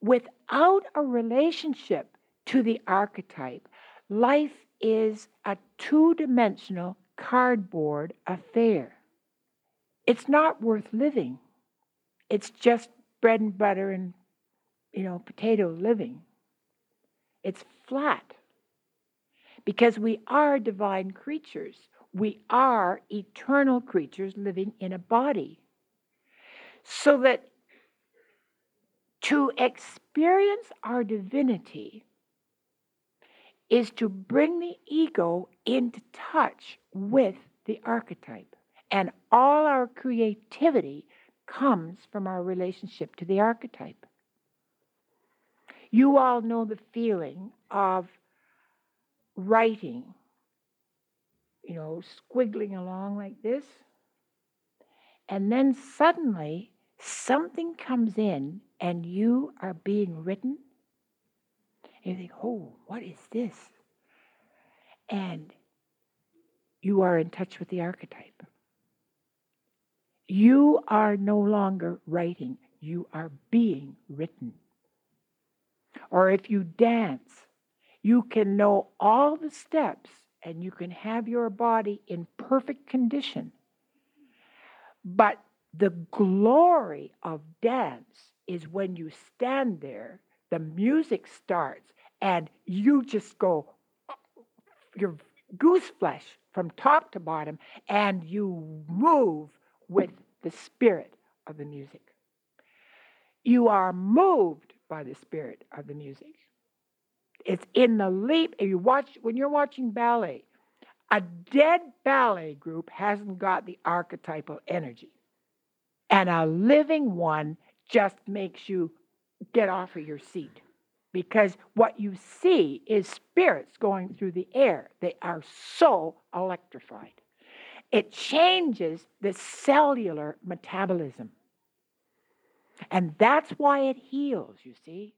without a relationship to the archetype, life is a two dimensional cardboard affair. It's not worth living. It's just bread and butter and, you know, potato living. It's flat because we are divine creatures. We are eternal creatures living in a body. So that to experience our divinity is to bring the ego into touch with the archetype. And all our creativity comes from our relationship to the archetype. You all know the feeling of writing, you know, squiggling along like this. And then suddenly something comes in and you are being written. You think, oh, what is this? And you are in touch with the archetype. You are no longer writing, you are being written. Or if you dance, you can know all the steps and you can have your body in perfect condition. But the glory of dance is when you stand there, the music starts, and you just go, your goose flesh from top to bottom, and you move with the spirit of the music. You are moved by the spirit of the music. It's in the leap. If you watch when you're watching ballet, a dead ballet group hasn't got the archetypal energy. And a living one just makes you get off of your seat because what you see is spirits going through the air. They are so electrified. It changes the cellular metabolism. And that's why it heals, you see.